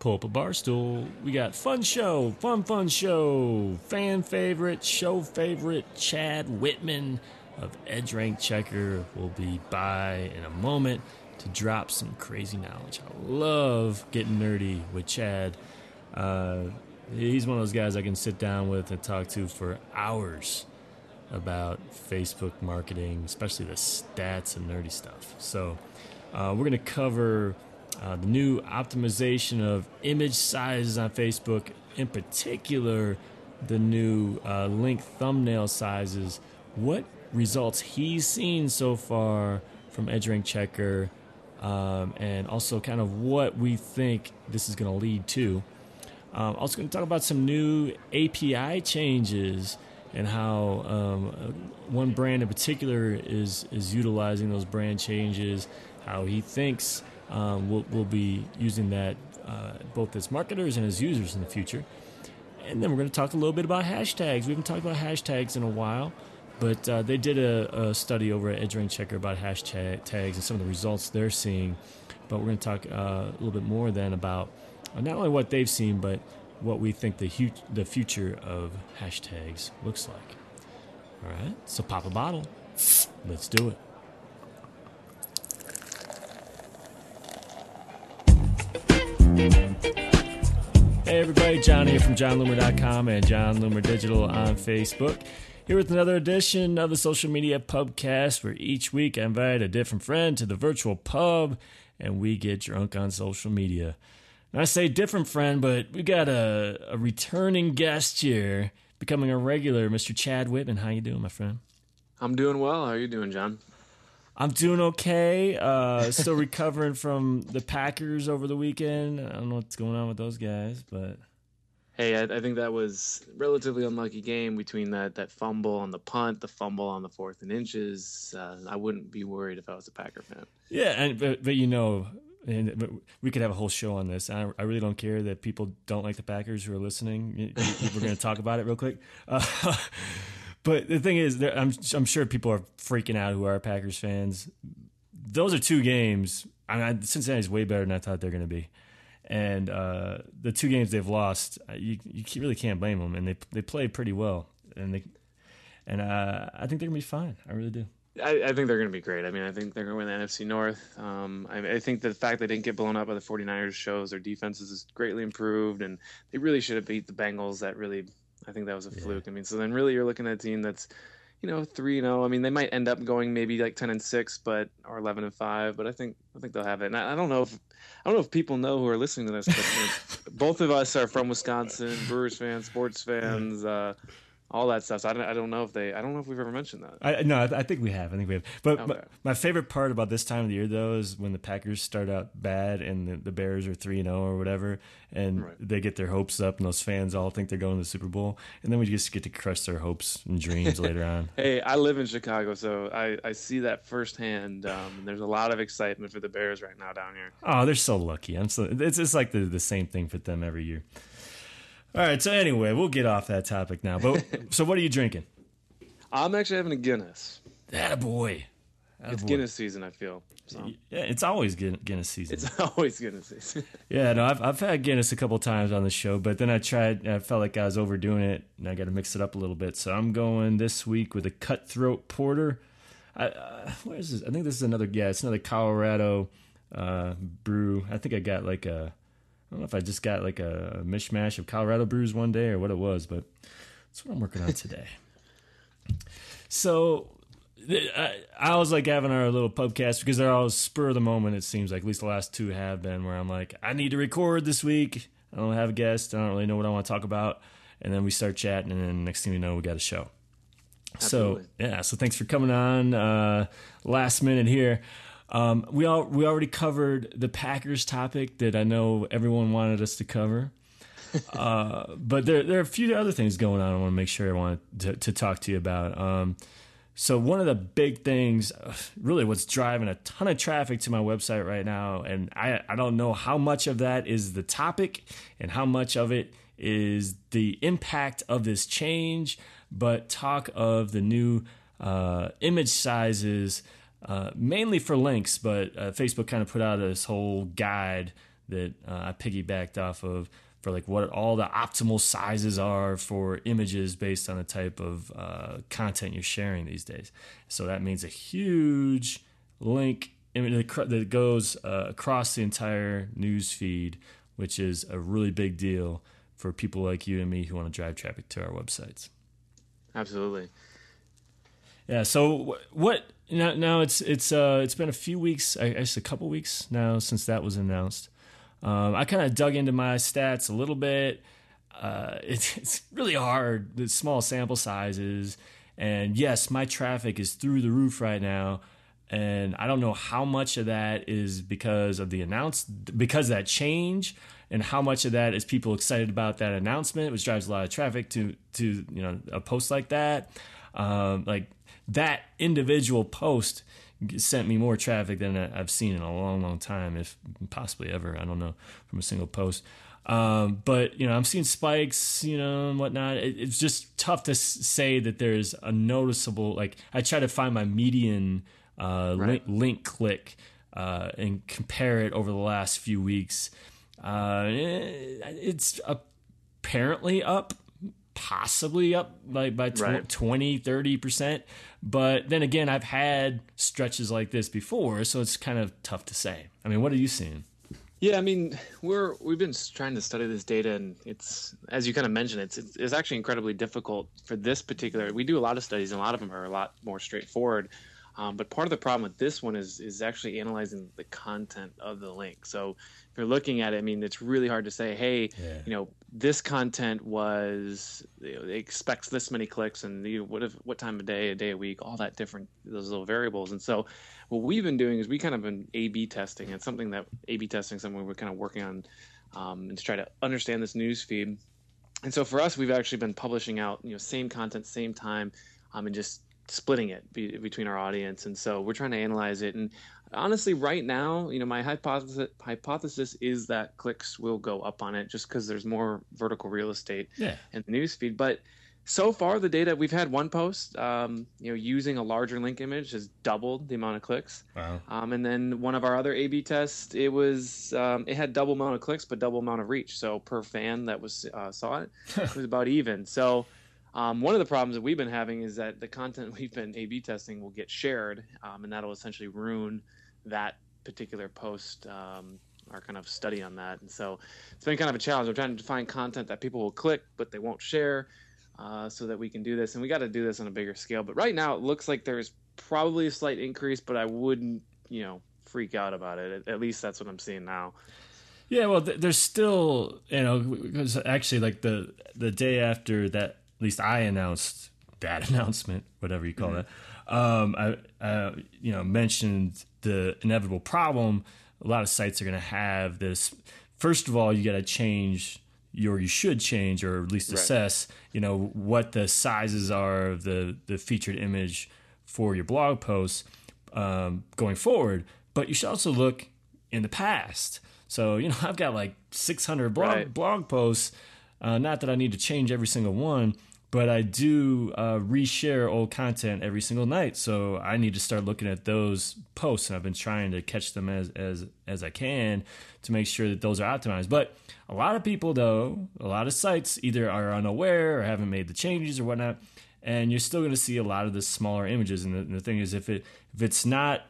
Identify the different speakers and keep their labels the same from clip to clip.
Speaker 1: pull up a bar stool. We got fun show, fun fun show, fan favorite, show favorite, Chad Wittman of EdgeRank Checker will be by in a moment to drop some crazy knowledge. I love getting nerdy with Chad. Uh, he's one of those guys I can sit down with and talk to for hours about Facebook marketing, especially the stats and nerdy stuff. So, uh, we're going to cover uh, the new optimization of image sizes on Facebook, in particular, the new uh, link thumbnail sizes. What results he's seen so far from EdgeRank Checker, um, and also kind of what we think this is going to lead to. Um, also, going to talk about some new API changes and how um, one brand in particular is is utilizing those brand changes. How he thinks um, we'll, we'll, be using that uh, both as marketers and as users in the future. And then we're going to talk a little bit about hashtags. We haven't talked about hashtags in a while, but uh, they did a, a, study over at EdgeRank Checker about hashtags and some of the results they're seeing. But we're going to talk uh, a little bit more then about uh, not only what they've seen, but what we think the, hu- the future of hashtags looks like. All right, so pop a bottle. Let's do it. Hey everybody, Jon here from JonLoomer.com and Jon Loomer Digital on Facebook. Here with another edition of the Social Media Pubcast, where each week I invite a different friend to the virtual pub and we get drunk on social media. Now I say different friend, but we got a, a returning guest here, becoming a regular, Mr. Chad Wittman. How you doing, my friend?
Speaker 2: I'm doing well. How are you doing, Jon?
Speaker 1: I'm doing okay. Uh, still recovering from the Packers over the weekend. I don't know what's going on with those guys, but
Speaker 2: hey, I, I, think that was relatively unlucky game between that that fumble on the punt, the fumble on the fourth and inches. Uh, I wouldn't be worried if I was a Packer fan.
Speaker 1: Yeah, and but, but you know, and we could have a whole show on this. I, I, really don't care that people don't like the Packers who are listening. We're going to talk about it real quick. Uh, but the thing is, I'm I'm sure people are freaking out who are Packers fans. Those are two games. I mean, Cincinnati's way better than I thought they're going to be, and uh, the two games they've lost, uh, you you really can't blame them, and they they play pretty well, and they and uh, I think they're going to be fine. I really do.
Speaker 2: I, I, think they're going to be great. I mean, I think they're going to win the NFC North. Um, I, I, think the fact they didn't get blown up by the 49ers shows their defense is greatly improved, and they really should have beat the Bengals. That really I think that was a yeah. fluke. I mean, so then really you're looking at a team that's, you know, three and zero. Oh. I mean, they might end up going maybe like ten and six, but or eleven and five. But I think I think they'll have it. And I, I don't know if I don't know if people know who are listening to this, but both of us are from Wisconsin, Brewers fans, sports fans. Uh, all that stuff. So I don't, I don't know if they, I don't know if we've ever mentioned that.
Speaker 1: I, no, I, I think we have. I think we have. But okay. my, my, favorite part about this time of the year, though, is when the Packers start out bad and the, the Bears are three and zero oh or whatever, and right. they get their hopes up, and those fans all think they're going to the Super Bowl, and then we just get to crush their hopes and dreams later on.
Speaker 2: Hey, I live in Chicago, so I, I see that firsthand. Um, there's a lot of excitement for the Bears right now down here.
Speaker 1: Oh, they're so lucky. I'm so it's just like the the same thing for them every year. All right. So anyway, we'll get off that topic now. But so, what are you drinking?
Speaker 2: I'm actually having a Guinness.
Speaker 1: That boy.
Speaker 2: It's Guinness season. I feel.
Speaker 1: So. Yeah, it's always Guinness season.
Speaker 2: It's always Guinness season.
Speaker 1: yeah, no, I've I've had Guinness a couple times on the show, but then I tried. I felt like I was overdoing it, and I got to mix it up a little bit. So I'm going this week with a Cutthroat Porter. I, uh, where is this? I think this is another. Yeah, it's another Colorado uh, brew. I think I got like a I don't know if I just got like a mishmash of Colorado brews one day or what it was, but that's what I'm working on today. so I, I was like having our little pubcast because they're all spur of the moment. It seems like at least the last two have been where I'm like, I need to record this week. I don't have a guest. I don't really know what I want to talk about, and then we start chatting, and then next thing you know, we got a show. Absolutely. So yeah, so thanks for coming on uh, last minute here. Um, we all we already covered the Packers topic that I know everyone wanted us to cover. uh, but there there are a few other things going on. I want to make sure I want to, to talk to you about. Um, so one of the big things, uh, really, what's driving a ton of traffic to my website right now, and I I don't know how much of that is the topic and how much of it is the impact of this change, but talk of the new uh, image sizes uh, mainly for links, but uh, Facebook kind of put out this whole guide that uh, I piggybacked off of for like what all the optimal sizes are for images based on the type of uh, content you're sharing these days. So that means a huge link that goes uh, across the entire news feed, which is a really big deal for people like you and me who want to drive traffic to our websites.
Speaker 2: Absolutely.
Speaker 1: Yeah. So what? Now, now it's it's uh it's been a few weeks, I guess a couple weeks now since that was announced. Um, I kind of dug into my stats a little bit. Uh, it's, it's really hard, the small sample sizes. And yes, my traffic is through the roof right now. And I don't know how much of that is because of the announce because that change, and how much of that is people excited about that announcement, which drives a lot of traffic to to you know a post like that. Um, like that individual post sent me more traffic than I've seen in a long, long time, if possibly ever. I don't know from a single post. Um, but you know, I'm seeing spikes, you know, and whatnot. It, it's just tough to s- say that there's a noticeable. Like, I try to find my median uh, right. link, link, click uh, and compare it over the last few weeks. Uh, it's apparently up possibly up by, by tw- right. 20, 30%. But then again, I've had stretches like this before, so it's kind of tough to say. I mean, what are you seeing?
Speaker 2: Yeah, I mean, we're we've been trying to study this data, and it's as you kind of mentioned, it's it's actually incredibly difficult for this particular. We do a lot of studies, and a lot of them are a lot more straightforward. Um, but part of the problem with this one is is actually analyzing the content of the link. So if you're looking at it, I mean, it's really hard to say, hey, yeah. you know, this content was you know, expects this many clicks, and you know, what if what time of day, a day, a week, all that different those little variables. And so what we've been doing is we kind of been A/B testing. It's something that A/B testing, something we're kind of working on, um, and to try to understand this news feed. And so for us, we've actually been publishing out, you know, same content, same time, um, and just splitting it be, between our audience. And so we're trying to analyze it. And honestly, right now, you know, my hypothesis hypothesis is that clicks will go up on it just because there's more vertical real estate
Speaker 1: yeah.
Speaker 2: in the newsfeed. But so far, the data we've had one post, um, you know, using a larger link image has doubled the amount of clicks.
Speaker 1: Wow.
Speaker 2: Um, and then one of our other A/B tests, it was um, it had double amount of clicks but double amount of reach. So per fan that was uh, saw it, it was about even. So um, one of the problems that we've been having is that the content we've been A/B testing will get shared, um, and that'll essentially ruin that particular post. Um, our kind of study on that, and so it's been kind of a challenge. I'm trying to find content that people will click, but they won't share, uh, so that we can do this. And we got to do this on a bigger scale. But right now, it looks like there's probably a slight increase, but I wouldn't, you know, freak out about it. At, least that's what I'm seeing now.
Speaker 1: Yeah, well, there's still, you know, because actually, like the the day after that at least I announced that announcement, whatever you call mm-hmm. it. Um, I, uh, you know, mentioned the inevitable problem. A lot of sites are going to have this. First of all, you got to change your, you should change, or at least assess, right. you know, what the sizes are of the the featured image for your blog posts um, going forward. But you should also look in the past. So you know, I've got like 600 blog right. blog posts. Uh, not that I need to change every single one, but I do uh, reshare old content every single night. So I need to start looking at those posts, and I've been trying to catch them as as as I can to make sure that those are optimized. But a lot of people, though, a lot of sites either are unaware or haven't made the changes or whatnot, and you're still going to see a lot of the smaller images. And the, and the thing is, if it if it's not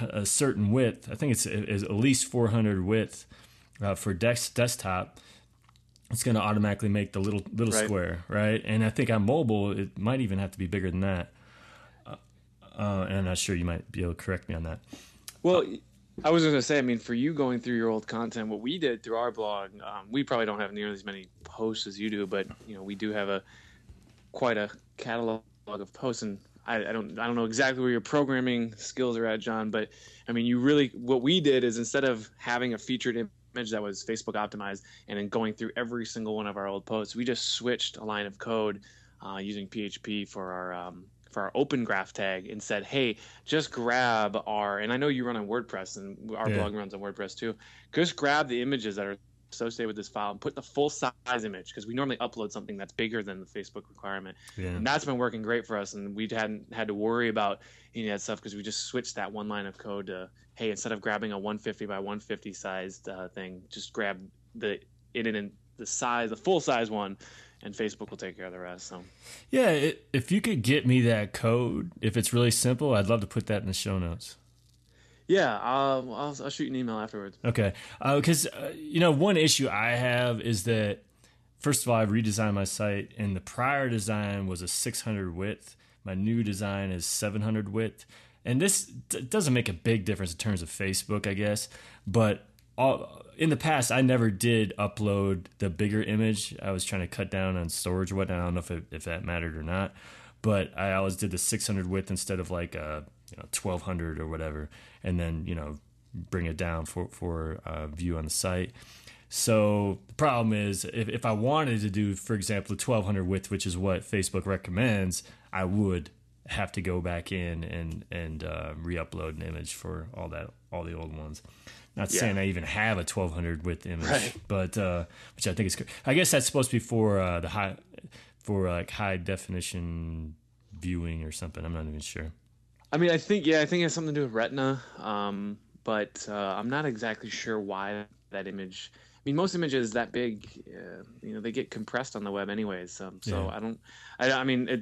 Speaker 1: a certain width, I think it's, it's at least 400 width uh, for desk, desktop it's going to automatically make the little little right. square, right? And I think on mobile, it might even have to be bigger than that. Uh, uh, and I'm not sure you might be able to correct me on that.
Speaker 2: Well, I was going to say, I mean, for you going through your old content, what we did through our blog, um, we probably don't have nearly as many posts as you do, but you know, we do have a quite a catalog of posts, and I, I don't I don't know exactly where your programming skills are at, Jon, but I mean, you really what we did is instead of having a featured image that was Facebook optimized, and then going through every single one of our old posts, we just switched a line of code uh, using PHP for our um, for our open graph tag and said, hey, just grab our and I know you run on WordPress and our yeah. blog runs on WordPress too. Just grab the images that are associated with this file and put the full size image because we normally upload something that's bigger than the Facebook requirement.
Speaker 1: Yeah.
Speaker 2: And that's been working great for us. And we hadn't had to worry about any of that stuff because we just switched that one line of code to, hey, instead of grabbing a 150 by 150 sized uh, thing, just grab the it in the size, the full size one, and Facebook will take care of the rest. So,
Speaker 1: yeah, it, if you could get me that code, if it's really simple, I'd love to put that in the show notes.
Speaker 2: Yeah, I'll, I'll, I'll shoot you an email afterwards.
Speaker 1: Okay, because uh, uh, you know one issue I have is that first of all I've redesigned my site, and the prior design was a 600 width. My new design is 700 width, and this d- doesn't make a big difference in terms of Facebook, I guess. But all, in the past, I never did upload the bigger image. I was trying to cut down on storage or whatnot. I don't know if it, if that mattered or not, but I always did the 600 width instead of like a you know 1200 or whatever, and then you know bring it down for for uh, view on the site. So the problem is, if, if I wanted to do, for example, the 1200 width, which is what Facebook recommends, I would have to go back in and and uh, re-upload an image for all that all the old ones. Not yeah. saying I even have a 1200 width image, right. but uh, which I think is. I guess that's supposed to be for uh, the high for like high definition viewing or something. I'm not even sure.
Speaker 2: I mean, I think yeah, I think it has something to do with Retina, um, but uh, I'm not exactly sure why that image. I mean, most images that big, uh, you know, they get compressed on the web anyways. Um, so yeah. I don't. I, I mean, it,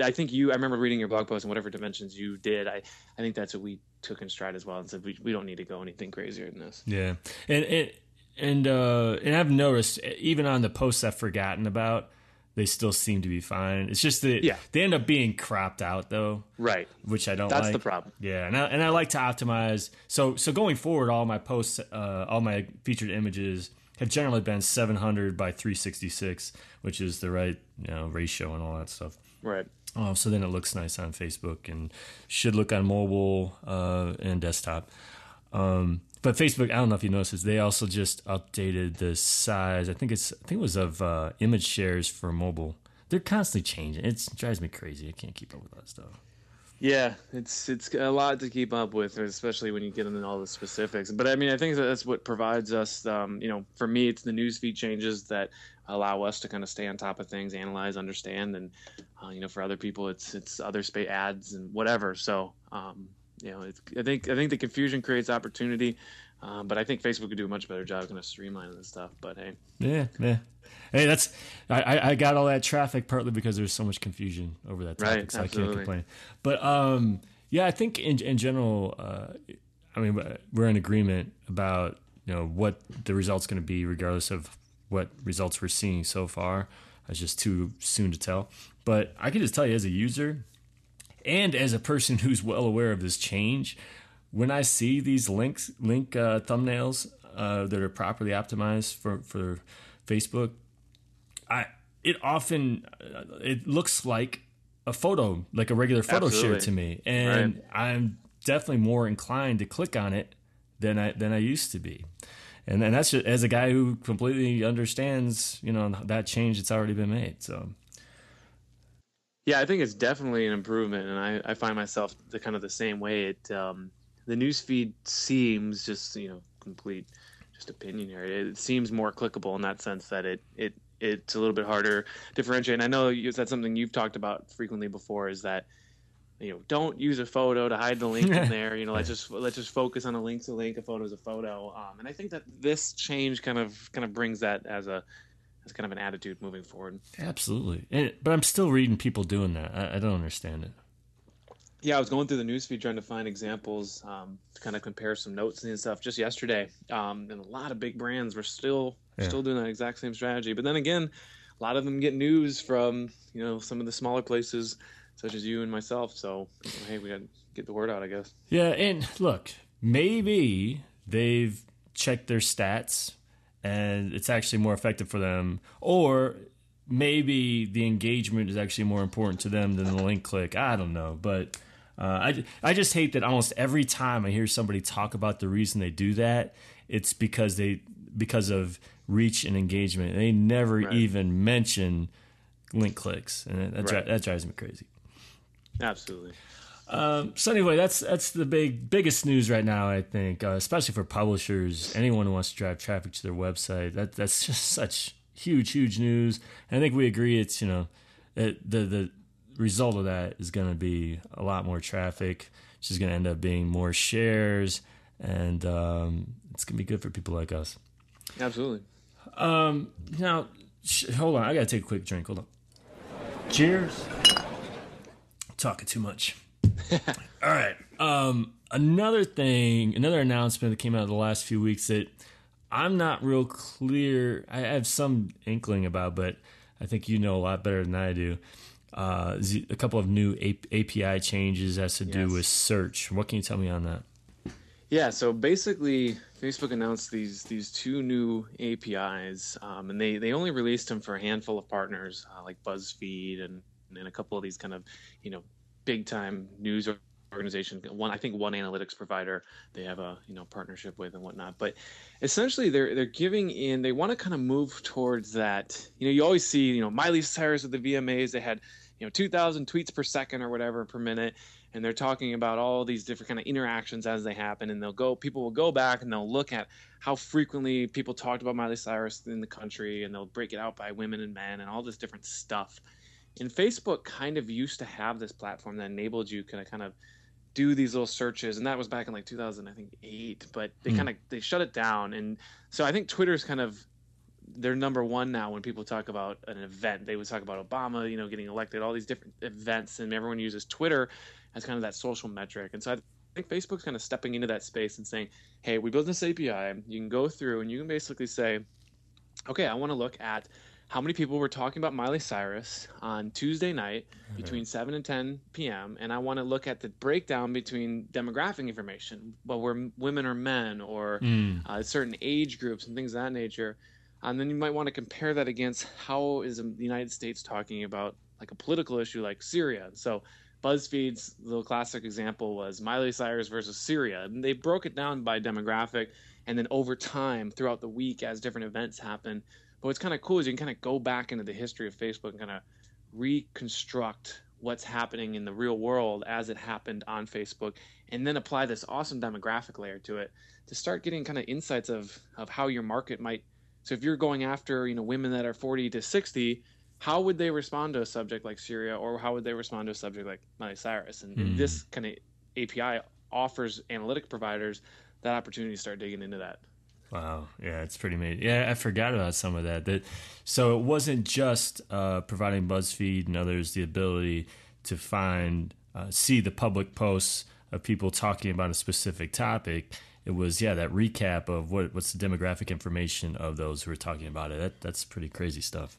Speaker 2: I think you. I remember reading your blog post and whatever dimensions you did. I I think that's what we took in stride as well and said we we don't need to go anything crazier than this.
Speaker 1: Yeah, and and and uh, and I've noticed even on the posts I've forgotten about they still seem to be fine. It's just that
Speaker 2: yeah.
Speaker 1: they end up being cropped out though,
Speaker 2: right?
Speaker 1: Which I don't.
Speaker 2: That's
Speaker 1: like.
Speaker 2: the problem.
Speaker 1: Yeah, and I, and I like to optimize. So so going forward, all my posts, uh, all my featured images have generally been 700 by 366, which is the right you know ratio and all that stuff.
Speaker 2: Right.
Speaker 1: Oh, so then it looks nice on Facebook and should look on mobile uh, and desktop. Um, but Facebook, I don't know if you noticed, this, they also just updated the size. I think it's, I think it was of uh, image shares for mobile. They're constantly changing. It drives me crazy. I can't keep up with that stuff.
Speaker 2: Yeah, it's it's a lot to keep up with, especially when you get into all the specifics. But I mean, I think that that's what provides us. Um, you know, for me, it's the newsfeed changes that allow us to kind of stay on top of things, analyze, understand, and uh, you know, for other people, it's it's other space ads and whatever. So um, you know, I think I think the confusion creates opportunity, um, but I think Facebook could do a much better job kind of streamlining this stuff. But hey,
Speaker 1: yeah, yeah. Hey, that's I, I got all that traffic partly because there's so much confusion over that topic,
Speaker 2: right,
Speaker 1: so
Speaker 2: absolutely.
Speaker 1: I can't complain. But um, yeah, I think in in general, uh, I mean, we're in agreement about you know what the result's going to be, regardless of what results we're seeing so far. It's just too soon to tell. But I can just tell you, as a user, and as a person who's well aware of this change, when I see these links, link uh, thumbnails uh, that are properly optimized for for Facebook, I it often uh, it looks like a photo, like a regular photo
Speaker 2: Absolutely.
Speaker 1: share to me, and right. I'm definitely more inclined to click on it than I than I used to be. And, and that's just, as a guy who completely understands, you know, that change that's already been made. So
Speaker 2: yeah, I think it's definitely an improvement, and I, I find myself the kind of the same way. It um, the newsfeed seems just you know complete just opinion here. It seems more clickable in that sense that it it it's a little bit harder to differentiate. And I know you, that's something you've talked about frequently before. Is that you know don't use a photo to hide the link in there. You know let's just let's just focus on a link's a link, a photo's a photo. Um, and I think that this change kind of kind of brings that as a as kind of an attitude moving forward.
Speaker 1: Absolutely, and, but I'm still reading people doing that. I, I, don't understand it.
Speaker 2: Yeah, I was going through the newsfeed trying to find examples um, to kind of compare some notes and stuff just yesterday, um, and a lot of big brands were still yeah. still doing that exact same strategy. But then again, a lot of them get news from you know some of the smaller places such as you and myself. So hey, we got to get the word out, I guess.
Speaker 1: Yeah, and look, maybe they've checked their stats and it's actually more effective for them. Or maybe the engagement is actually more important to them than the link click. I don't know, but uh, I I just hate that almost every time I hear somebody talk about the reason they do that, it's because they because of reach and engagement. They never right. even mention link clicks, and that, right. that drives me crazy.
Speaker 2: Absolutely.
Speaker 1: Um, so anyway, that's that's the big biggest news right now. I think, uh, especially for publishers, anyone who wants to drive traffic to their website. That that's just such huge, huge news. And I think we agree. It's you know, it, the the result of that is going to be a lot more traffic, which is going to end up being more shares, and um, it's going to be good for people like us.
Speaker 2: Absolutely.
Speaker 1: Um, now, sh- hold on. I got to take a quick drink. Hold on. Cheers. Talking too much. All right. Um, another thing, another announcement that came out of the last few weeks that I'm not real clear. I have some inkling about, but I think you know a lot better than I do. Uh, a couple of new API changes has to do yes. with search. What can you tell me on that?
Speaker 2: Yeah, so basically, Facebook announced these these two new APIs, um, and they they only released them for a handful of partners uh, like BuzzFeed and and a couple of these kind of you know big time news organization one i think one analytics provider they have a you know partnership with and whatnot. But essentially they're they're giving in they want to kind of move towards that you know you always see you know miley cyrus with the vmas they had you know 2000 tweets per second or whatever per minute and they're talking about all these different kind of interactions as they happen and they'll go people will go back and they'll look at how frequently people talked about miley cyrus in the country and they'll break it out by women and men and all this different stuff and facebook kind of used to have this platform that enabled you to kind of do these little searches and that was back in like 2000 i think 8 but they mm. kind of they shut it down and so i think twitter's kind of they're number one now when people talk about an event they would talk about obama you know getting elected all these different events and everyone uses twitter as kind of that social metric and so i think facebook's kind of stepping into that space and saying hey we built this api you can go through and you can basically say okay i want to look at how many people were talking about Miley Cyrus on Tuesday night mm-hmm. between 7 and 10 p.m. And I want to look at the breakdown between demographic information, well, where women or men or mm. uh, certain age groups and things of that nature. And then you might want to compare that against how is the United States talking about like a political issue like Syria. So BuzzFeed's little classic example was Miley Cyrus versus Syria. And they broke it down by demographic. And then over time, throughout the week, as different events happen, but what's kind of cool is you can kind of go back into the history of Facebook and kind of reconstruct what's happening in the real world as it happened on Facebook, and then apply this awesome demographic layer to it to start getting kind of insights of of how your market might. So if you're going after you know women that are 40 to 60, how would they respond to a subject like Syria, or how would they respond to a subject like Miley Cyrus? And, mm. and this kind of API offers analytic providers that opportunity to start digging into that.
Speaker 1: Wow, yeah, it's pretty amazing. Yeah, I forgot about some of that. That so it wasn't just uh, providing BuzzFeed and others the ability to find, uh, see the public posts of people talking about a specific topic. It was yeah that recap of what what's the demographic information of those who are talking about it. That that's pretty crazy stuff.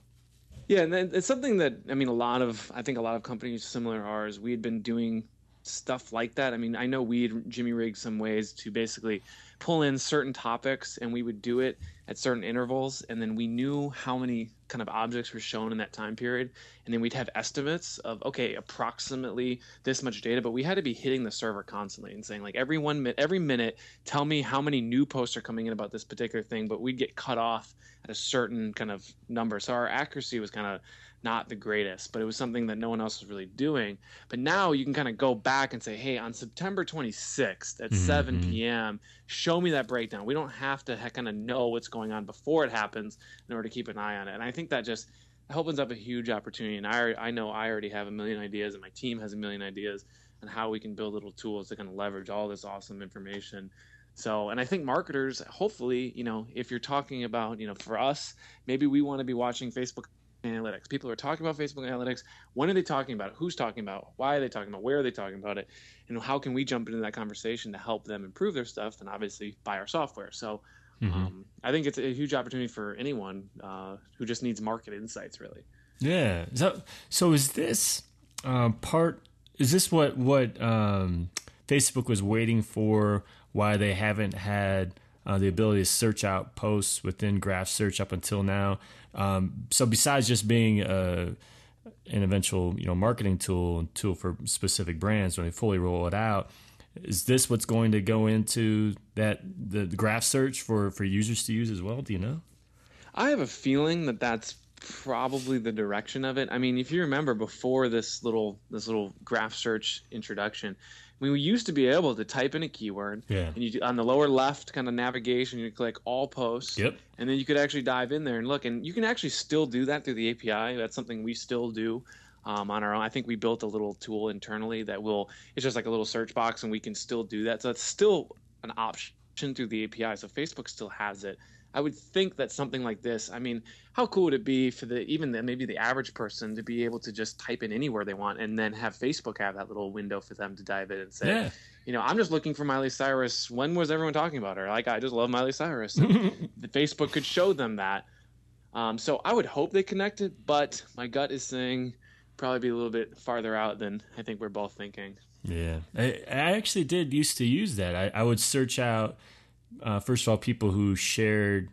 Speaker 2: Yeah, and it's something that I mean, a lot of I think a lot of companies similar to ours, we had been doing stuff like that. I mean, I know we had Jimmy rigged some ways to basically pull in certain topics and we would do it at certain intervals. And then we knew how many kind of objects were shown in that time period. And then we'd have estimates of okay approximately this much data but we had to be hitting the server constantly and saying like every one minute every minute tell me how many new posts are coming in about this particular thing but we'd get cut off at a certain kind of number. So our accuracy was kind of not the greatest, but it was something that no one else was really doing. But now you can kind of go back and say, hey, on September 26th at mm-hmm. 7 p.m., show me that breakdown. We don't have to kind of know what's going on before it happens in order to keep an eye on it. And I think that just opens up a huge opportunity. And I, I know I already have a million ideas, and my team has a million ideas on how we can build little tools to kind of leverage all this awesome information. So, and I think marketers, hopefully, you know, if you're talking about, you know, for us, maybe we want to be watching Facebook analytics. People are talking about Facebook analytics. When are they talking about it? Who's talking about it? Why are they talking about it? Where are they talking about it? And how can we jump into that conversation to help them improve their stuff and obviously buy our software? So mm-hmm. um, I think it's a huge opportunity for anyone uh, who just needs market insights, really.
Speaker 1: Yeah. So, so is this uh, part? Is this what what um, Facebook was waiting for? Why they haven't had uh, the ability to search out posts within Graph Search up until now. Um, so besides just being a, uh, an eventual you know marketing tool and tool for specific brands when they fully roll it out, is this what's going to go into that the, the Graph Search for for users to use as well? Do you know?
Speaker 2: I have a feeling that that's probably the direction of it. I mean, if you remember before this little this little graph search introduction, we used to be able to type in a keyword,
Speaker 1: Yeah.
Speaker 2: and you on the lower left kind of navigation, you click all posts,
Speaker 1: Yep.
Speaker 2: and then you could actually dive in there and look, and you can actually still do that through the API. That's something we still do. Um, on our own, I think we built a little tool internally that will. It's just like a little search box, and we can still do that. So it's still an option through the API. So Facebook still has it. I would think that something like this. I mean, how cool would it be for the even the, maybe the average person to be able to just type in anywhere they want, and then have Facebook have that little window for them to dive in and say,
Speaker 1: Yeah.
Speaker 2: you know, I'm just looking for Miley Cyrus. When was everyone talking about her? Like, I just love Miley Cyrus. Facebook could show them that. Um, so I would hope they connected, but my gut is saying probably be a little bit farther out than I think we're both thinking.
Speaker 1: Yeah, I, I actually did used to use that. I, I would search out uh, first of all people who shared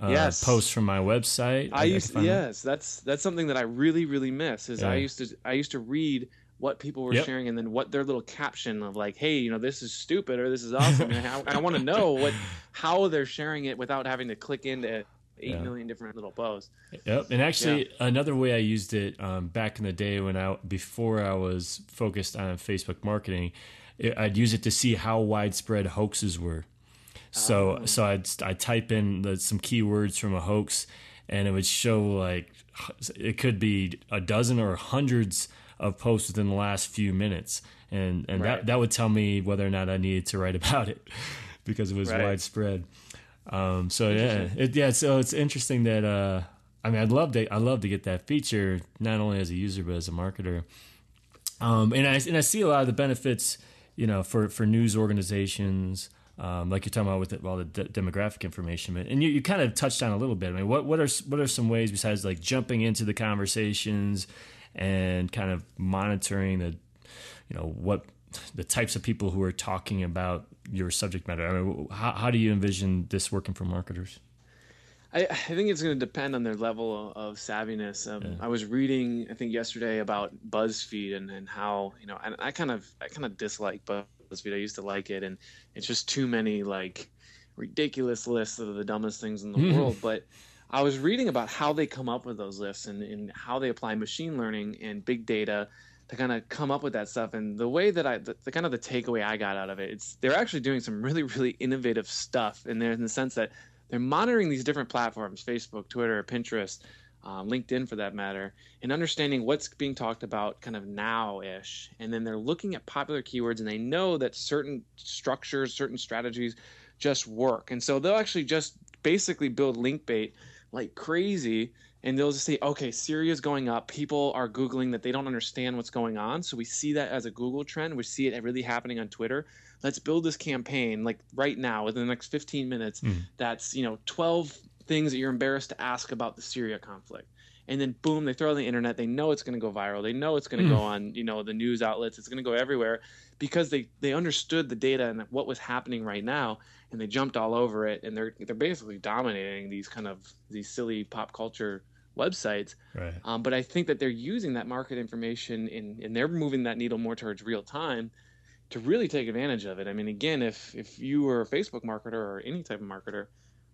Speaker 1: uh,
Speaker 2: Yes.
Speaker 1: posts from my website.
Speaker 2: I
Speaker 1: could
Speaker 2: used
Speaker 1: them.
Speaker 2: yes, that's that's something that I really really miss. Is I used to I used to read what people were
Speaker 1: Yep.
Speaker 2: sharing and then what their little caption of like, hey, you know, this is stupid or this is awesome. and I, I want to know what how they're sharing it without having to click into eight million
Speaker 1: Yeah.
Speaker 2: different little posts.
Speaker 1: Yep, and actually another way I used it um, back in the day when I before I was focused on Facebook marketing, it, I'd use it to see how widespread hoaxes were. So so I'd I type in the, some keywords from a hoax, and it would show like it could be a dozen or hundreds of posts within the last few minutes, and and
Speaker 2: Right.
Speaker 1: that that would tell me whether or not I needed to write about it because it was
Speaker 2: Right.
Speaker 1: widespread. Um, so yeah, it, yeah. So it's interesting that uh, I mean, I'd love to, I love to get that feature not only as a user but as a marketer. Um, and I and I see a lot of the benefits, you know, for for news organizations, um, like you're talking about with the, all the de- demographic information. But and you, you kind of touched on a little bit. I mean, what what are what are some ways besides like jumping into the conversations and kind of monitoring the, you know, what the types of people who are talking about your subject matter. I mean, how how do you envision this working for marketers?
Speaker 2: I, I think it's going to depend on their level of, savviness. Um, I was reading, I think yesterday about BuzzFeed and, and how you know, and I kind of I kind of dislike BuzzFeed. I used to like it, and it's just too many like ridiculous lists of the dumbest things in the world. But I was reading about how they come up with those lists and, and how they apply machine learning and big data to kind of come up with that stuff. And the way that I, the, the kind of the takeaway I got out of it, it's they're actually doing some really really innovative stuff in there in the sense that they're monitoring these different platforms facebook twitter pinterest uh, linkedin for that matter and understanding what's being talked about kind of now-ish. And then they're looking at popular keywords and they know that certain structures certain strategies just work. And so they'll actually just basically build link bait like crazy and they'll just say okay syria's going up. People are googling that they don't understand what's going on. So we see that as a google trend. We see it really happening on twitter. Let's build this campaign like right now within the next 15 minutes that's you know 12 things that you're embarrassed to ask about the syria conflict. And then boom they throw it on the internet. They know it's going to go viral. They know it's going to go on you know the news outlets. It's going to go everywhere because they they understood the data and what was happening right now and they jumped all over it and they're they're basically dominating these kind of these silly pop culture websites.
Speaker 1: Right.
Speaker 2: um, but I think that they're using that market information and, and they're moving that needle more towards real time to really take advantage of it. I mean, again, if if you were a Facebook marketer or any type of marketer,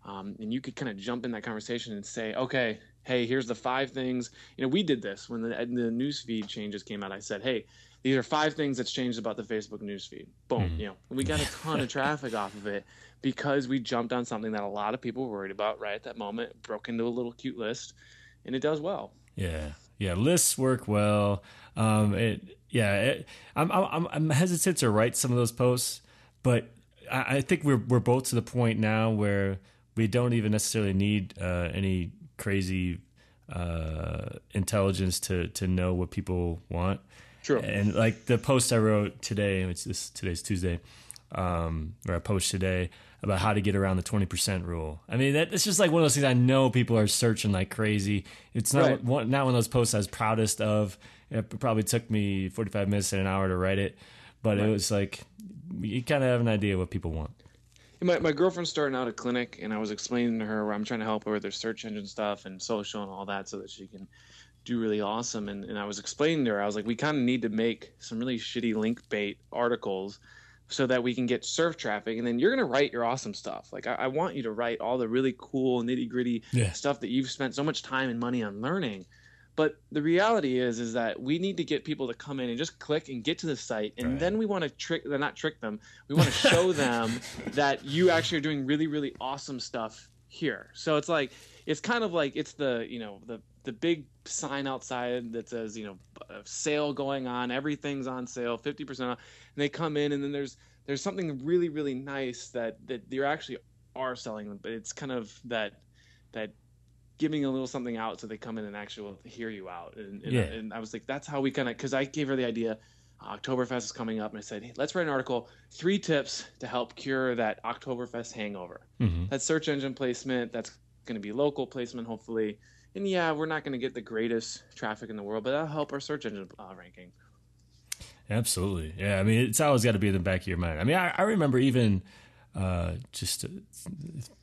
Speaker 2: um, and you could kind of jump in that conversation and say, okay, hey, here's the five things. You know, we did this when the, the newsfeed changes came out. I said, hey, these are five things that's changed about the Facebook newsfeed. Boom, you know, we got a ton of traffic off of it because we jumped on something that a lot of people were worried about right at that moment. Broke into a little cute list, and it does well.
Speaker 1: Yeah, yeah. Lists work well. Um, it, yeah. It, I'm, I'm, I'm hesitant to write some of those posts, but I, I think we're we're both to the point now where we don't even necessarily need uh, any crazy uh, intelligence to to know what people want.
Speaker 2: True.
Speaker 1: And like the post I wrote today, which this today's Tuesday, um, or I post today about how to get around the twenty percent rule. I mean, that, it's just like one of those things I know people are searching like crazy. It's not
Speaker 2: Right.
Speaker 1: one, not one of those posts I was proudest of. It probably took me forty five minutes and an hour to write it, but it was like you kind of have an idea what people want.
Speaker 2: My, my girlfriend's starting out a clinic, and I was explaining to her where I'm trying to help her with her search engine stuff and social and all that so that she can do really awesome. And, and I was explaining to her, I was like, we kind of need to make some really shitty link bait articles so that we can get surf traffic and then you're going to write your awesome stuff like I, I, want you to write all the really cool nitty gritty yeah. stuff that you've spent so much time and money on learning but the reality is is that we need to get people to come in and just click and get to the site and right. then we want to trick they're not trick them we want to show them that you actually are doing really really awesome stuff here so it's like it's kind of like it's the you know the the big sign outside that says you know uh, sale going on everything's on sale 50% off and they come in and then there's there's something really really nice that that you actually are selling them but it's kind of that that giving a little something out so they come in and actually hear you out and, and,
Speaker 1: yeah.
Speaker 2: and i was like that's how we kind of because i gave her the idea oktoberfest is coming up and i said hey, let's write an article three tips to help cure that oktoberfest hangover mm-hmm. that's search engine placement that's going to be local placement hopefully and yeah, we're not going to get the greatest traffic in the world, but that'll help our search engine uh, ranking.
Speaker 1: Absolutely, yeah. I mean, it's always got to be in the back of your mind. I mean, I, I remember even uh, just to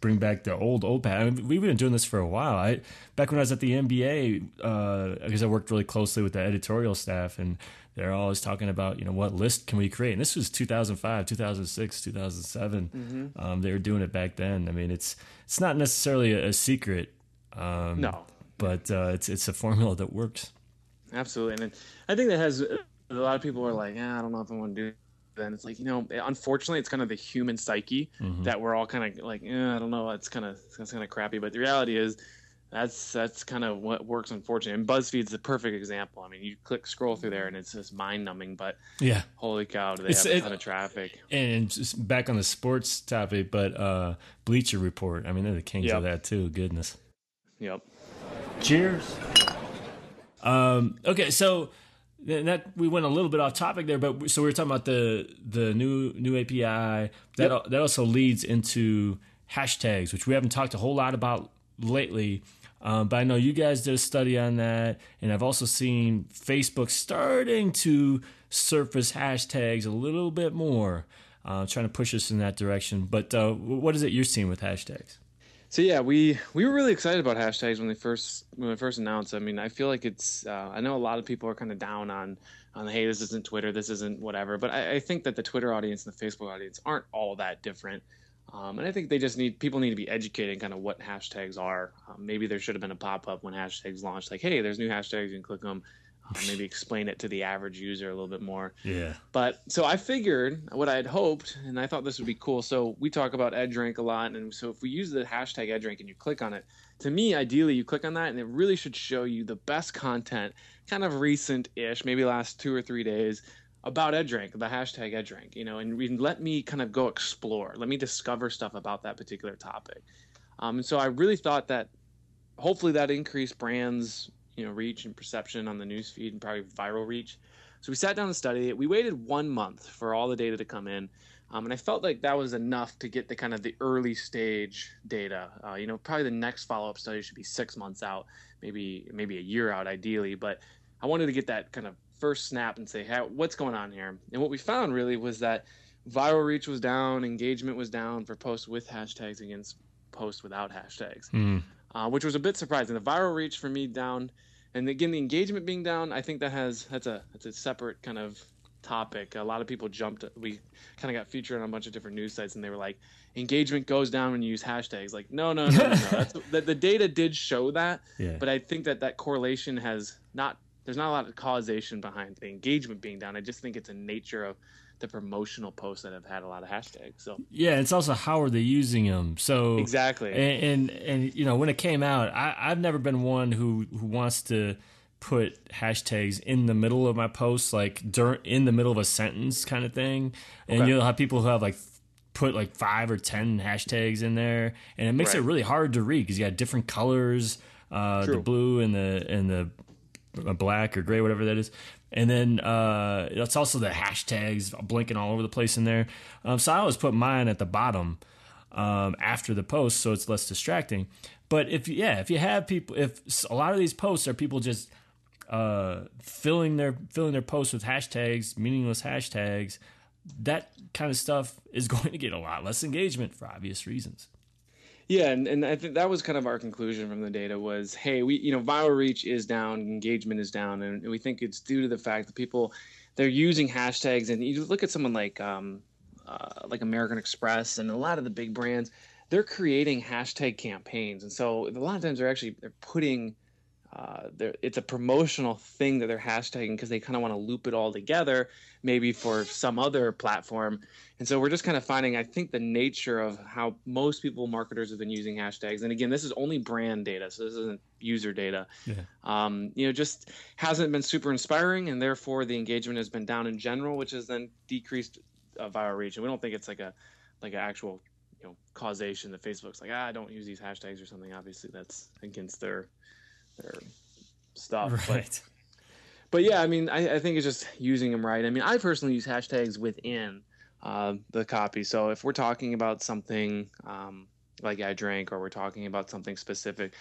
Speaker 1: bring back the old old pad. I mean, we've been doing this for a while. I back when I was at the NBA, uh, because I worked really closely with the editorial staff, and they're always talking about you know what list can we create. And this was 2005, 2006, 2007. Mm-hmm. Um, they were doing it back then. I mean, it's it's not necessarily a, a secret.
Speaker 2: Um, no,
Speaker 1: but uh, it's it's a formula that works.
Speaker 2: Absolutely, and I think that has a lot of people are like, yeah, I don't know if I want to do. Then it's like you know, unfortunately, it's kind of the human psyche mm-hmm. that we're all kind of like, eh, I don't know, it's kind of it's kind of crappy. But the reality is, that's that's kind of what works unfortunately and buzzfeed's the perfect example i mean you click scroll through there and it's just mind numbing but
Speaker 1: yeah
Speaker 2: holy cow do they it's, have a ton of traffic
Speaker 1: and just back on the sports topic but uh bleacher report i mean they're the kings yep. of that too goodness
Speaker 2: yep
Speaker 1: Cheers. Um, okay, so that we went a little bit off topic there, but so we were talking about the the new new API that yep. that also leads into hashtags, which we haven't talked a whole lot about lately. Um, but I know you guys did a study on that, and I've also seen Facebook starting to surface hashtags a little bit more, uh, trying to push us in that direction. But uh, what is it you're seeing with hashtags?
Speaker 2: So yeah, we we were really excited about hashtags when they first when they first announced. I mean, I feel like it's. Uh, I know a lot of people are kind of down on on hey, this isn't Twitter, this isn't whatever. But I, I think that the Twitter audience and the Facebook audience aren't all that different. Um, and I think they just need people need to be educated kind of what hashtags are. Um, maybe there should have been a pop up when hashtags launched, like, hey, there's new hashtags, you can click them maybe explain it to the average user a little bit more.
Speaker 1: Yeah.
Speaker 2: But so I figured what I had hoped, and I thought this would be cool. So we talk about EdgeRank a lot, and so if we use the hashtag EdgeRank and you click on it, to me, ideally, you click on that, and it really should show you the best content, kind of recent-ish, maybe last two or three days about EdgeRank, the hashtag EdgeRank, you know, and let me kind of go explore, let me discover stuff about that particular topic. Um, and so I really thought that hopefully that increased brands you know reach and perception on the newsfeed and probably viral reach. So we sat down and studied it. We waited one month for all the data to come in, um, and I felt like that was enough to get the kind of the early stage data. Uh, you know, probably the next follow up study should be six months out, maybe maybe a year out ideally. But I wanted to get that kind of first snap and say, hey, what's going on here? And what we found really was that viral reach was down, engagement was down for posts with hashtags against posts without hashtags, mm. uh, which was a bit surprising. The viral reach for me down and again the engagement being down i think that has that's a that's a separate kind of topic a lot of people jumped we kind of got featured on a bunch of different news sites and they were like engagement goes down when you use hashtags like no no no no, no. the, the data did show that
Speaker 1: yeah.
Speaker 2: but i think that that correlation has not there's not a lot of causation behind the engagement being down i just think it's a nature of the promotional posts that have had a lot of hashtags. So
Speaker 1: yeah, it's also how are they using them? So
Speaker 2: exactly,
Speaker 1: and and, and you know when it came out, I, I've never been one who who wants to put hashtags in the middle of my posts, like in the middle of a sentence kind of thing. And okay. you'll have people who have like put like five or ten hashtags in there, and it makes right. it really hard to read because you got different colors, uh, the blue and the and the black or gray, whatever that is. And then uh, it's also the hashtags blinking all over the place in there. Um, so I always put mine at the bottom um, after the post, so it's less distracting. But if yeah, if you have people, if a lot of these posts are people just uh, filling their filling their posts with hashtags, meaningless hashtags, that kind of stuff is going to get a lot less engagement for obvious reasons.
Speaker 2: Yeah, and, and I think that was kind of our conclusion from the data was, hey, we you know viral reach is down, engagement is down, and we think it's due to the fact that people they're using hashtags, and you look at someone like um, uh, like American Express and a lot of the big brands, they're creating hashtag campaigns, and so a lot of times they're actually they're putting uh, it's a promotional thing that they're hashtagging because they kind of want to loop it all together, maybe for some other platform. And so we're just kind of finding, I think, the nature of how most people, marketers, have been using hashtags. And again, this is only brand data, so this isn't user data. Yeah. Um, you know, just hasn't been super inspiring, and therefore the engagement has been down in general, which has then decreased uh, viral reach. And we don't think it's like a like an actual you know causation that Facebook's like, ah, I don't use these hashtags or something. Obviously, that's against their their stuff. Right. But, but yeah, I mean, I, I, think it's just using them right. I mean, I personally use hashtags within uh, the copy. So if we're talking about something um, like EdgeRank, or we're talking about something specific,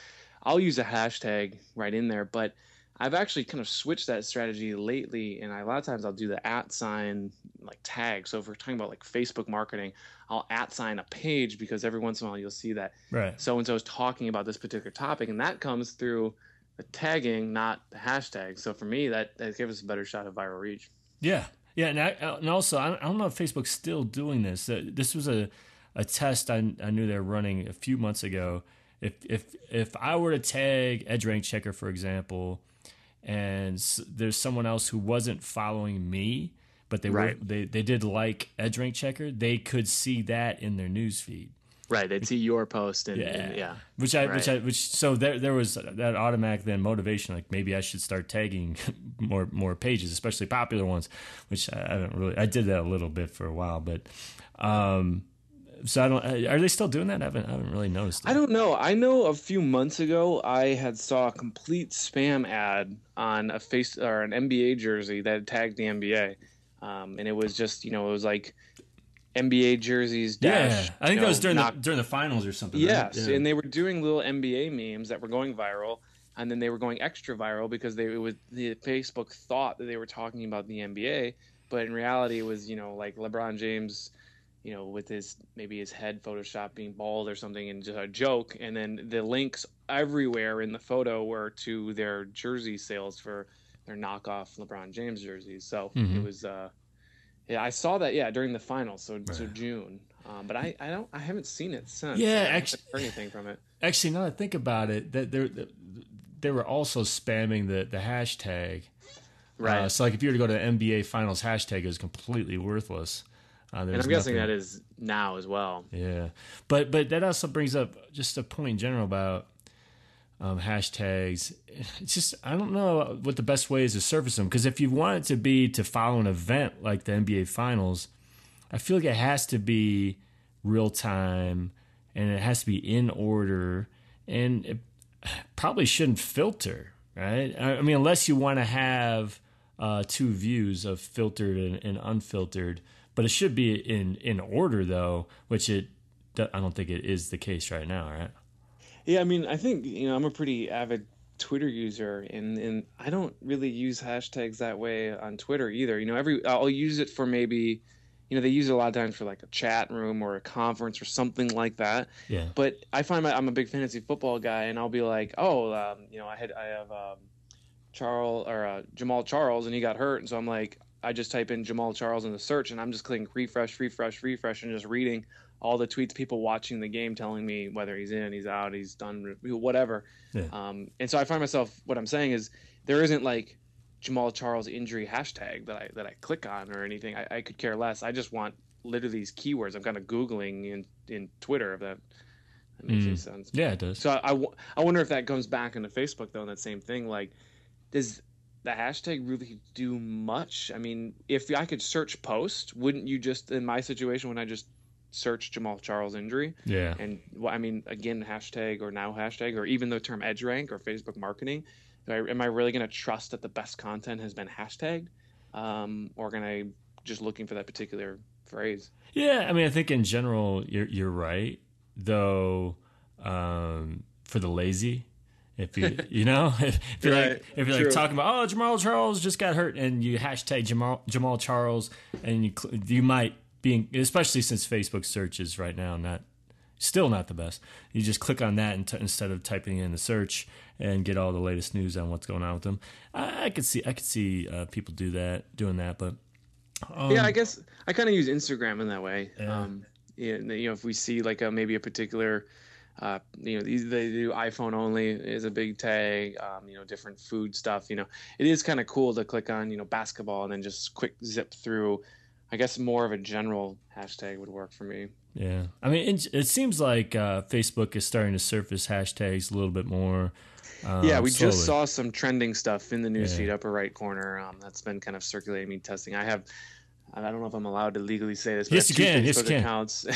Speaker 2: I'll use a hashtag right in there. But I've actually kind of switched that strategy lately, and I, a lot of times I'll do the at sign like tag. So if we're talking about like Facebook marketing, I'll at sign a page because every once in a while you'll see that so and so is talking about this particular topic, and that comes through tagging, not the hashtag. So for me, that that gives us a better shot of viral reach.
Speaker 1: Yeah, yeah, and I, and also I don't know if Facebook's still doing this. Uh, this was a a test I, I knew they were running a few months ago. If if if I were to tag EdgeRank Checker, for example, and there's someone else who wasn't following me, but they right. were they, they did like EdgeRank Checker, they could see that in their news feed.
Speaker 2: Right, they'd see your post and yeah, and, yeah.
Speaker 1: which I right. which I which so there there was that automatic then motivation like maybe I should start tagging more more pages, especially popular ones, which I, I don't really I did that a little bit for a while, but um so I don't are they still doing that? I haven't I haven't really noticed. That.
Speaker 2: I don't know. I know a few months ago I had saw a complete spam ad on a face or an NBA jersey that tagged the NBA. Um, and it was just you know it was like NBA jerseys. Dash,
Speaker 1: yeah, I think that know, was during knock- the during the finals or something.
Speaker 2: Yes, right? yeah. and they were doing little NBA memes that were going viral, and then they were going extra viral because they it was the Facebook thought that they were talking about the NBA, but in reality it was you know like LeBron James, you know with his maybe his head Photoshop being bald or something, and just a joke, and then the links everywhere in the photo were to their jersey sales for their knockoff LeBron James jerseys. So mm-hmm. it was. uh yeah, I saw that. Yeah, during the finals, so right. so June. Um, but I, I don't I haven't seen it since.
Speaker 1: Yeah, actually,
Speaker 2: heard anything from it.
Speaker 1: Actually, now that I think about it, that they they were also spamming the the hashtag. Right. Uh, so like if you were to go to the NBA Finals hashtag, is completely worthless.
Speaker 2: Uh, and I'm guessing that is now as well.
Speaker 1: Yeah, but but that also brings up just a point in general about um, hashtags. It's just I don't know what the best way is to surface them because if you want it to be to follow an event like the NBA Finals, I feel like it has to be real time and it has to be in order and it probably shouldn't filter, right? I mean, unless you want to have uh, two views of filtered and, and unfiltered, but it should be in in order though, which it I don't think it is the case right now, right?
Speaker 2: Yeah, I mean, I think you know I'm a pretty avid Twitter user, and and I don't really use hashtags that way on Twitter either. You know, every I'll use it for maybe, you know, they use it a lot of times for like a chat room or a conference or something like that.
Speaker 1: Yeah.
Speaker 2: But I find my, I'm a big fantasy football guy, and I'll be like, oh, um, you know, I had I have um, Charles or uh, Jamaal Charles, and he got hurt, and so I'm like, I just type in Jamaal Charles in the search, and I'm just clicking refresh, refresh, refresh, and just reading all the tweets, people watching the game telling me whether he's in, he's out, he's done, whatever. Yeah. Um, and so I find myself, what I'm saying is, there isn't like Jamaal Charles injury hashtag that I that I click on or anything. I, I could care less. I just want literally these keywords. I'm kind of googling in in Twitter if that, that makes mm. any sense.
Speaker 1: Yeah, it does.
Speaker 2: So I, I, I wonder if that comes back into Facebook though. In that same thing, like, does the hashtag really do much? I mean, if I could search post, wouldn't you just in my situation when I just search Jamaal Charles injury.
Speaker 1: Yeah.
Speaker 2: And well, I mean, again, hashtag or now hashtag or even the term EdgeRank or Facebook marketing. I, am I really going to trust that the best content has been hashtagged, um, or can I just looking for that particular phrase?
Speaker 1: Yeah, I mean, I think in general you're you're right, though. Um, for the lazy, if you you know if, if you're right. like if you're True. like talking about oh Jamaal Charles just got hurt and you hashtag Jamal Jamaal Charles and you you might being especially since Facebook searches right now not still not the best. You just click on that t- instead of typing in the search and get all the latest news on what's going on with them. I, I could see I could see uh, people do that doing that, but
Speaker 2: Um, yeah, I guess I kind of use Instagram in that way. Yeah. Um, you know, if we see like a, maybe a particular, uh, you know, these they do iPhone only is a big tag. Um, you know, different food stuff. You know, it is kind of cool to click on you know basketball and then just quick zip through. I guess more of a general hashtag would work for me.
Speaker 1: Yeah, I mean, it, it seems like uh, Facebook is starting to surface hashtags a little bit more.
Speaker 2: Um, yeah, we slowly. just saw some trending stuff in the newsfeed yeah. upper right corner. Um, that's been kind of circulating me testing. I have I don't know if I'm allowed to legally say this. But
Speaker 1: yes,
Speaker 2: you
Speaker 1: can.
Speaker 2: Facebook
Speaker 1: yes, you can.
Speaker 2: Accounts,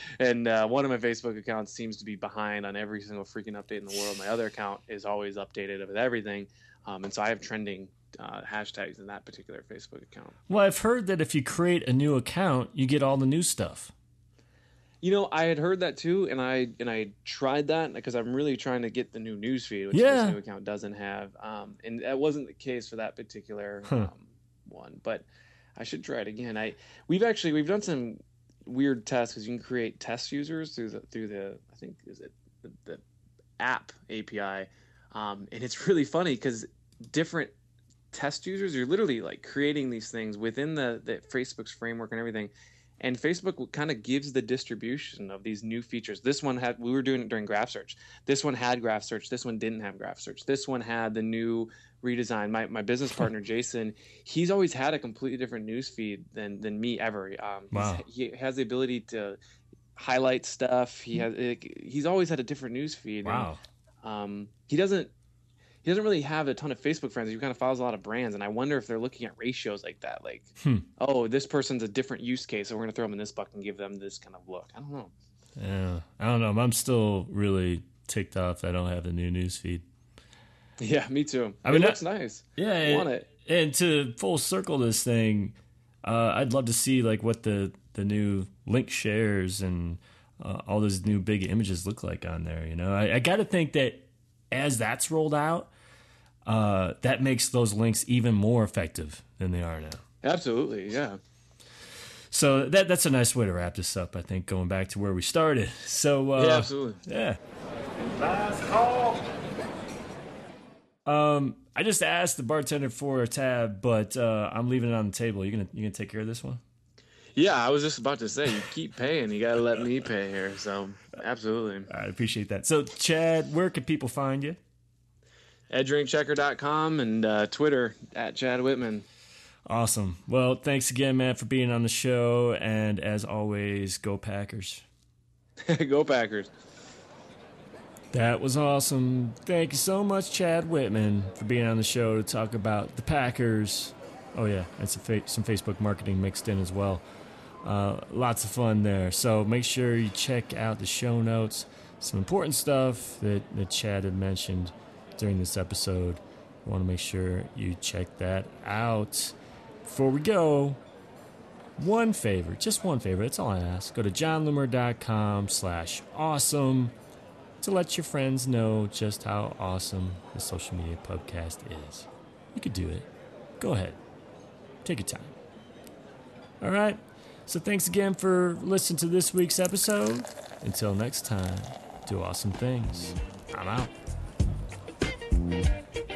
Speaker 2: and uh, one of my Facebook accounts seems to be behind on every single freaking update in the world. My other account is always updated with everything, um, and so I have trending uh, hashtags in that particular Facebook account.
Speaker 1: Well, I've heard that if you create a new account, you get all the new stuff.
Speaker 2: You know, I had heard that too, and I and I tried that because I'm really trying to get the new newsfeed, which
Speaker 1: yeah.
Speaker 2: this new account doesn't have. Um, and that wasn't the case for that particular huh. um, one, but I should try it again. I we've actually we've done some weird tests because you can create test users through the through the I think is it the, the app API, um, and it's really funny because different test users you're literally like creating these things within the the Facebook's framework and everything and Facebook kind of gives the distribution of these new features. This one had we were doing it during graph search. This one had graph search. This one didn't have graph search. This one had the new redesign. My my business partner Jason, he's always had a completely different news feed than than me ever. Um,
Speaker 1: wow.
Speaker 2: He has the ability to highlight stuff. He has he's always had a different news feed.
Speaker 1: Wow.
Speaker 2: And, um, he doesn't he doesn't really have a ton of Facebook friends. He kind of follows a lot of brands, and I wonder if they're looking at ratios like that. Like,
Speaker 1: hmm.
Speaker 2: oh, this person's a different use case, so we're gonna throw them in this bucket and give them this kind of look. I don't know.
Speaker 1: Yeah, I don't know. I'm still really ticked off. I don't have the new news feed.
Speaker 2: Yeah, me too. I mean, that's nice.
Speaker 1: Yeah,
Speaker 2: I want it.
Speaker 1: And to full circle this thing, uh, I'd love to see like what the the new link shares and uh, all those new big images look like on there. You know, I, I got to think that as that's rolled out, uh, that makes those links even more effective than they are now.
Speaker 2: Absolutely, yeah.
Speaker 1: So that that's a nice way to wrap this up. I think going back to where we started. So uh,
Speaker 2: yeah, absolutely,
Speaker 1: yeah. Last call. Um, I just asked the bartender for a tab, but uh, I'm leaving it on the table. You gonna you gonna take care of this one?
Speaker 2: Yeah, I was just about to say, you keep paying, you gotta let me pay here. So absolutely,
Speaker 1: I appreciate that. So Chad, where can people find you?
Speaker 2: edgerankchecker.com and uh, Twitter at Chad Wittman.
Speaker 1: Awesome. Well, thanks again, man, for being on the show. And as always, go Packers.
Speaker 2: go Packers.
Speaker 1: That was awesome. Thank you so much, Chad Wittman, for being on the show to talk about the Packers. Oh, yeah, and some, fa- some Facebook marketing mixed in as well. Uh, lots of fun there. So make sure you check out the show notes. Some important stuff that, that Chad had mentioned during this episode. Want to make sure you check that out. Before we go, one favor, just one favor, that's all I ask. Go to jonloomer.com slash awesome to let your friends know just how awesome the social media podcast is. You could do it. Go ahead. Take your time. All right. So thanks again for listening to this week's episode. Until next time, do awesome things. I'm out. Thank you.